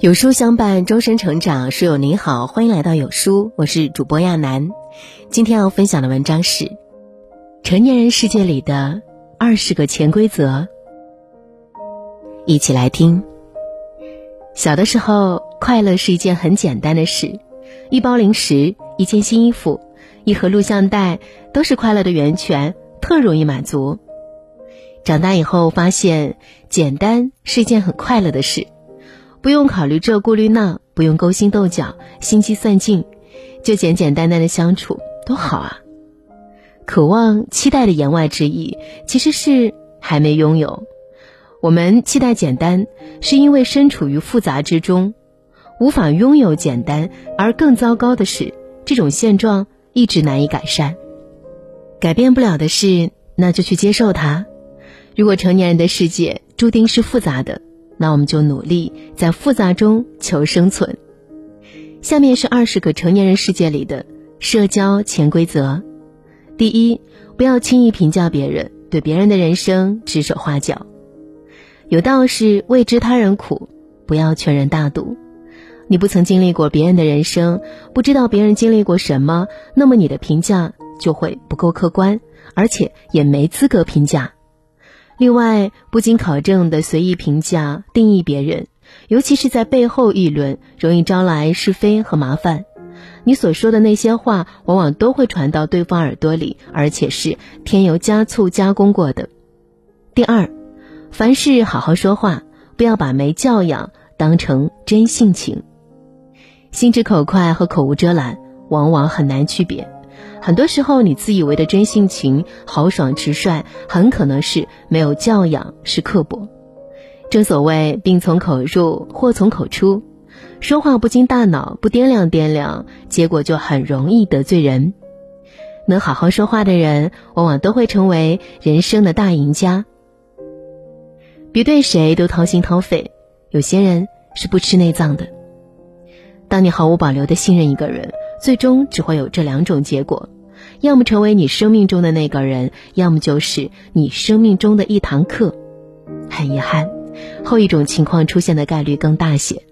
有书相伴，终身成长。书友您好，欢迎来到有书，我是主播亚楠。今天要分享的文章是《成年人世界里的二十个潜规则》，一起来听。小的时候，快乐是一件很简单的事，一包零食、一件新衣服、一盒录像带，都是快乐的源泉，特容易满足。长大以后，发现简单是一件很快乐的事，不用考虑这顾虑那，不用勾心斗角、心机算尽，就简简单单的相处，多好啊！渴望、期待的言外之意，其实是还没拥有。我们期待简单，是因为身处于复杂之中，无法拥有简单。而更糟糕的是，这种现状一直难以改善。改变不了的事，那就去接受它。如果成年人的世界注定是复杂的，那我们就努力在复杂中求生存。下面是二十个成年人世界里的社交潜规则：第一，不要轻易评价别人，对别人的人生指手画脚。有道是未知他人苦，不要劝人大度。你不曾经历过别人的人生，不知道别人经历过什么，那么你的评价就会不够客观，而且也没资格评价。另外，不经考证的随意评价、定义别人，尤其是在背后议论，容易招来是非和麻烦。你所说的那些话，往往都会传到对方耳朵里，而且是添油加醋加工过的。第二，凡事好好说话，不要把没教养当成真性情。心直口快和口无遮拦，往往很难区别。很多时候，你自以为的真性情、豪爽直率，很可能是没有教养，是刻薄。正所谓病从口入，祸从口出，说话不经大脑，不掂量掂量，结果就很容易得罪人。能好好说话的人，往往都会成为人生的大赢家。别对谁都掏心掏肺，有些人是不吃内脏的。当你毫无保留的信任一个人。最终只会有这两种结果：要么成为你生命中的那个人，要么就是你生命中的一堂课。很遗憾，后一种情况出现的概率更大些。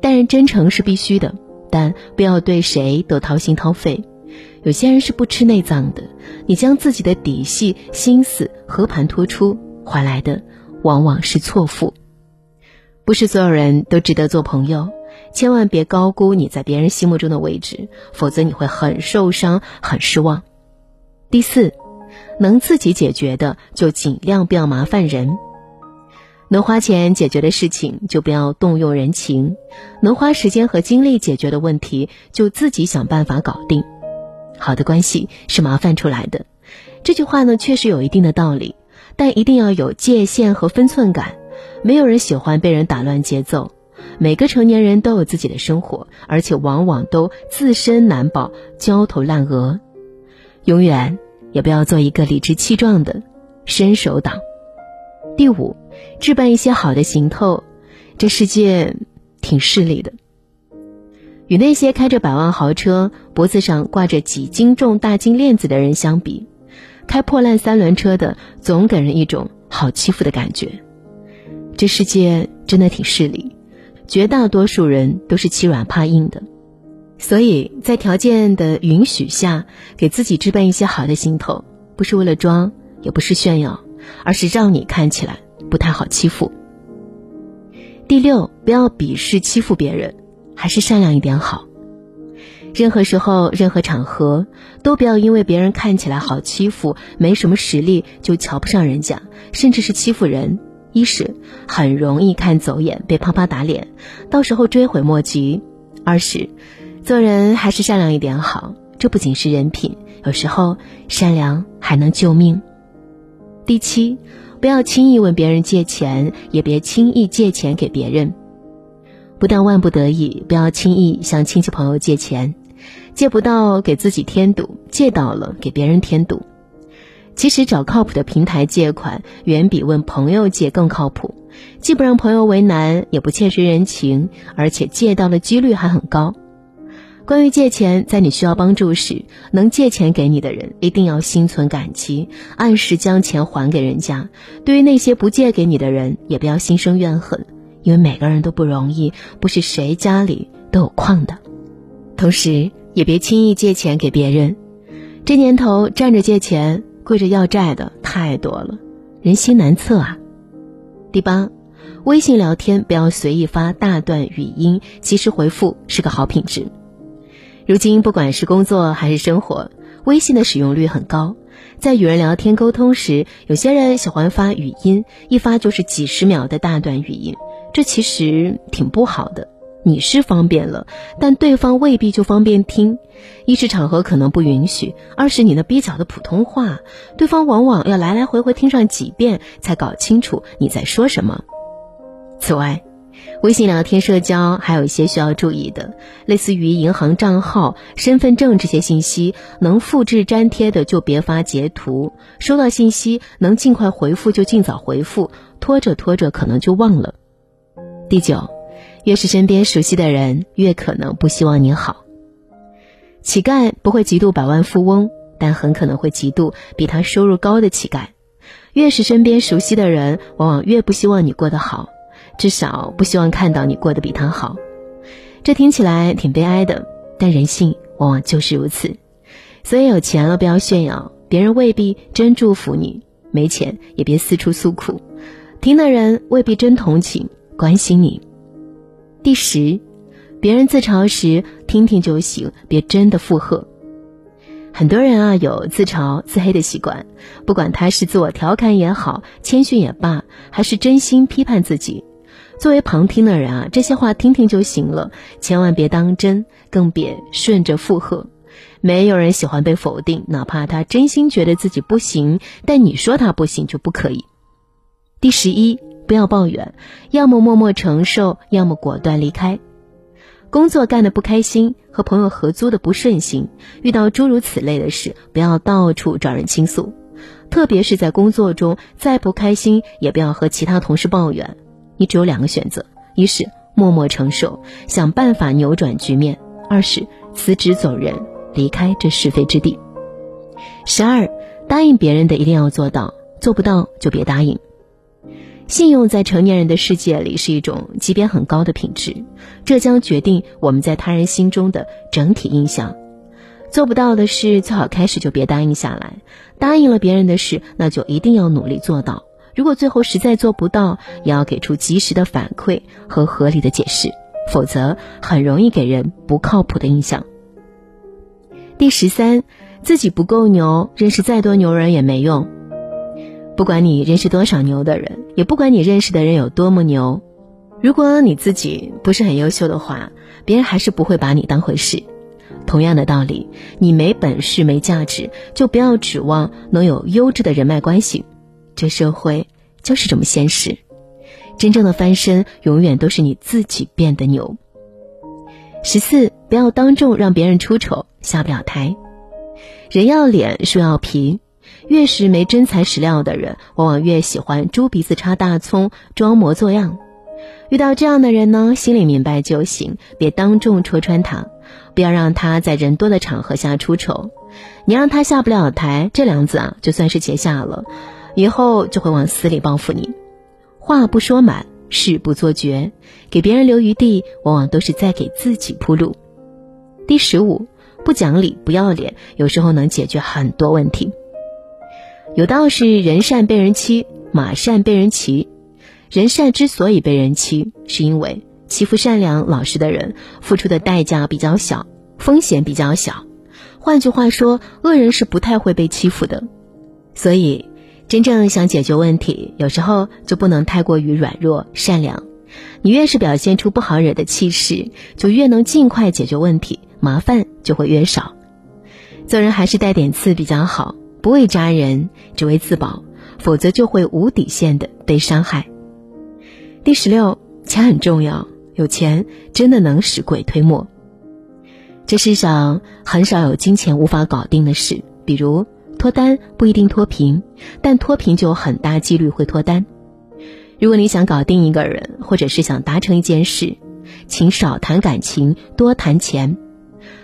待人真诚是必须的，但不要对谁都掏心掏肺。有些人是不吃内脏的，你将自己的底细、心思和盘托出，换来的往往是错付。不是所有人都值得做朋友。千万别高估你在别人心目中的位置，否则你会很受伤、很失望。第四，能自己解决的就尽量不要麻烦人。能花钱解决的事情就不要动用人情，能花时间和精力解决的问题就自己想办法搞定。好的关系是麻烦出来的，这句话呢确实有一定的道理，但一定要有界限和分寸感。没有人喜欢被人打乱节奏。每个成年人都有自己的生活，而且往往都自身难保、焦头烂额。永远也不要做一个理直气壮的伸手党。第五，置办一些好的行头。这世界挺势利的，与那些开着百万豪车、脖子上挂着几斤重大金链子的人相比，开破烂三轮车的总给人一种好欺负的感觉。这世界真的挺势利。绝大多数人都是欺软怕硬的，所以在条件的允许下，给自己置办一些好的心头，不是为了装，也不是炫耀，而是让你看起来不太好欺负。第六，不要鄙视欺负别人，还是善良一点好。任何时候、任何场合，都不要因为别人看起来好欺负、没什么实力，就瞧不上人家，甚至是欺负人。一是很容易看走眼，被啪啪打脸，到时候追悔莫及；二是做人还是善良一点好，这不仅是人品，有时候善良还能救命。第七，不要轻易问别人借钱，也别轻易借钱给别人。不但万不得已，不要轻易向亲戚朋友借钱，借不到给自己添堵，借到了给别人添堵。其实找靠谱的平台借款，远比问朋友借更靠谱，既不让朋友为难，也不欠谁人情，而且借到的几率还很高。关于借钱，在你需要帮助时，能借钱给你的人一定要心存感激，按时将钱还给人家；对于那些不借给你的人，也不要心生怨恨，因为每个人都不容易，不是谁家里都有矿的。同时，也别轻易借钱给别人。这年头，站着借钱、跪着要债的太多了，人心难测啊。第八，微信聊天不要随意发大段语音，及时回复是个好品质。如今，不管是工作还是生活，微信的使用率很高。在与人聊天沟通时，有些人喜欢发语音，一发就是几十秒的大段语音，这其实挺不好的。你是方便了，但对方未必就方便听。一是场合可能不允许，二是你那蹩脚的普通话，对方往往要来来回回听上几遍才搞清楚你在说什么。此外，微信聊天社交还有一些需要注意的，类似于银行账号、身份证这些信息，能复制粘贴的就别发截图。收到信息能尽快回复就尽早回复，拖着拖着可能就忘了。第九，越是身边熟悉的人，越可能不希望你好。乞丐不会嫉妒百万富翁，但很可能会嫉妒比他收入高的乞丐。越是身边熟悉的人，往往越不希望你过得好。至少不希望看到你过得比他好，这听起来挺悲哀的，但人性往往就是如此。所以有钱了不要炫耀，别人未必真祝福你；没钱也别四处诉苦，听的人未必真同情关心你。第十，别人自嘲时听听就行，别真的附和。很多人啊有自嘲自黑的习惯，不管他是自我调侃也好，谦逊也罢，还是真心批判自己。作为旁听的人啊，这些话听听就行了，千万别当真，更别顺着附和。没有人喜欢被否定，哪怕他真心觉得自己不行，但你说他不行就不可以。第十一，不要抱怨，要么默默承受，要么果断离开。工作干得不开心，和朋友合租的不顺心，遇到诸如此类的事，不要到处找人倾诉，特别是在工作中，再不开心也不要和其他同事抱怨。你只有两个选择：一是默默承受，想办法扭转局面；二是辞职走人，离开这是非之地。十二，答应别人的一定要做到，做不到就别答应。信用在成年人的世界里是一种级别很高的品质，这将决定我们在他人心中的整体印象。做不到的事，最好开始就别答应下来；答应了别人的事，那就一定要努力做到。如果最后实在做不到，也要给出及时的反馈和合理的解释，否则很容易给人不靠谱的印象。第十三，自己不够牛，认识再多牛人也没用。不管你认识多少牛的人，也不管你认识的人有多么牛，如果你自己不是很优秀的话，别人还是不会把你当回事。同样的道理，你没本事、没价值，就不要指望能有优质的人脉关系。这社会就是这么现实，真正的翻身永远都是你自己变得牛。十四，不要当众让别人出丑，下不了台。人要脸，树要皮，越是没真材实料的人，往往越喜欢猪鼻子插大葱，装模作样。遇到这样的人呢，心里明白就行，别当众戳穿他，不要让他在人多的场合下出丑。你让他下不了台，这梁子啊，就算是结下了。以后就会往死里报复你，话不说满，事不做绝，给别人留余地，往往都是在给自己铺路。第十五，不讲理不要脸，有时候能解决很多问题。有道是人善被人欺，马善被人骑。人善之所以被人欺，是因为欺负善良老实的人，付出的代价比较小，风险比较小。换句话说，恶人是不太会被欺负的，所以。真正想解决问题，有时候就不能太过于软弱善良。你越是表现出不好惹的气势，就越能尽快解决问题，麻烦就会越少。做人还是带点刺比较好，不为扎人，只为自保，否则就会无底线的被伤害。第十六，钱很重要，有钱真的能使鬼推磨。这世上很少有金钱无法搞定的事，比如。脱单不一定脱贫，但脱贫就有很大几率会脱单。如果你想搞定一个人，或者是想达成一件事，请少谈感情，多谈钱。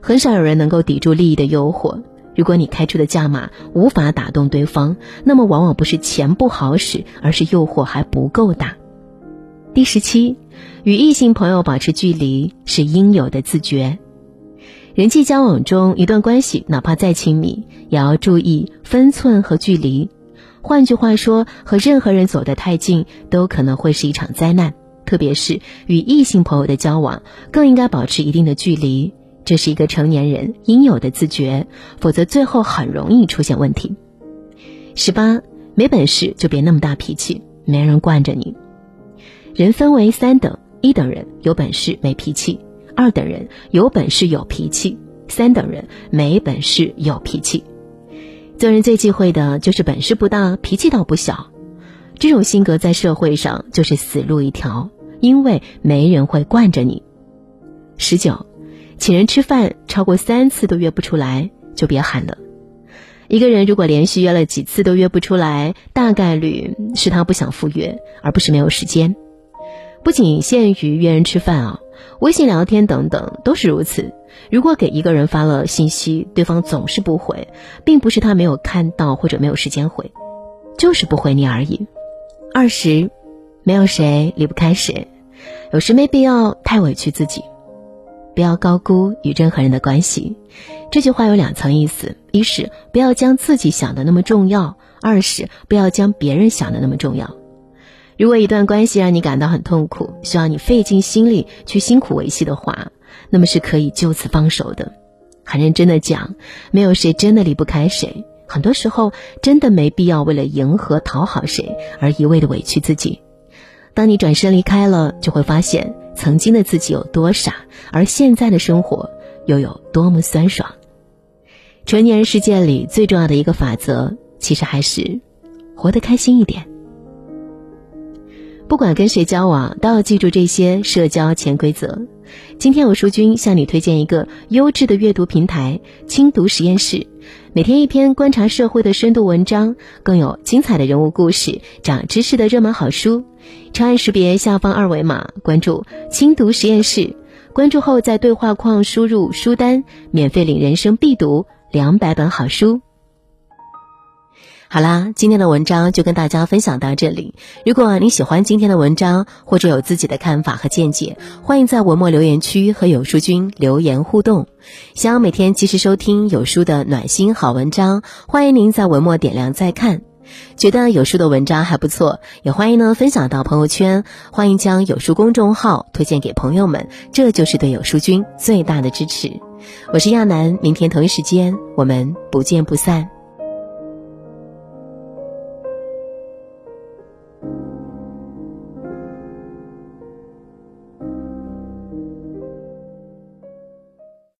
很少有人能够抵住利益的诱惑。如果你开出的价码无法打动对方，那么往往不是钱不好使，而是诱惑还不够大。第十七，与异性朋友保持距离是应有的自觉。人际交往中，一段关系哪怕再亲密，也要注意分寸和距离。换句话说，和任何人走得太近，都可能会是一场灾难。特别是与异性朋友的交往，更应该保持一定的距离。这是一个成年人应有的自觉，否则最后很容易出现问题。十八，没本事就别那么大脾气，没人惯着你。人分为三等：一等人有本事没脾气，二等人有本事有脾气，三等人没本事有脾气。做人最忌讳的就是本事不大，脾气倒不小。这种性格在社会上就是死路一条，因为没人会惯着你。十九，请人吃饭超过三次都约不出来，就别喊了。一个人如果连续约了几次都约不出来，大概率是他不想赴约，而不是没有时间。不仅限于约人吃饭啊，微信聊天等等都是如此。如果给一个人发了信息，对方总是不回，并不是他没有看到或者没有时间回，就是不回你而已。二十，没有谁离不开谁，有时没必要太委屈自己，不要高估与任何人的关系。这句话有两层意思：一是不要将自己想的那么重要；二是不要将别人想的那么重要。如果一段关系让你感到很痛苦，需要你费尽心力去辛苦维系的话，那么是可以就此放手的。很认真的讲，没有谁真的离不开谁。很多时候，真的没必要为了迎合讨好谁而一味的委屈自己。当你转身离开了，就会发现曾经的自己有多傻，而现在的生活又有多么酸爽。成年人世界里最重要的一个法则，其实还是活得开心一点。不管跟谁交往，都要记住这些社交潜规则。今天我淑君向你推荐一个优质的阅读平台——轻读实验室，每天一篇观察社会的深度文章，更有精彩的人物故事、长知识的热门好书。长按识别下方二维码，关注轻读实验室。关注后，在对话框输入书单，免费领人生必读两百本好书。好啦，今天的文章就跟大家分享到这里。如果你喜欢今天的文章，或者有自己的看法和见解，欢迎在文末留言区和有书君留言互动。想要每天及时收听有书的暖心好文章，欢迎您在文末点亮再看。觉得有书的文章还不错，也欢迎呢分享到朋友圈，欢迎将有书公众号推荐给朋友们，这就是对有书君最大的支持。我是亚楠，明天同一时间我们不见不散。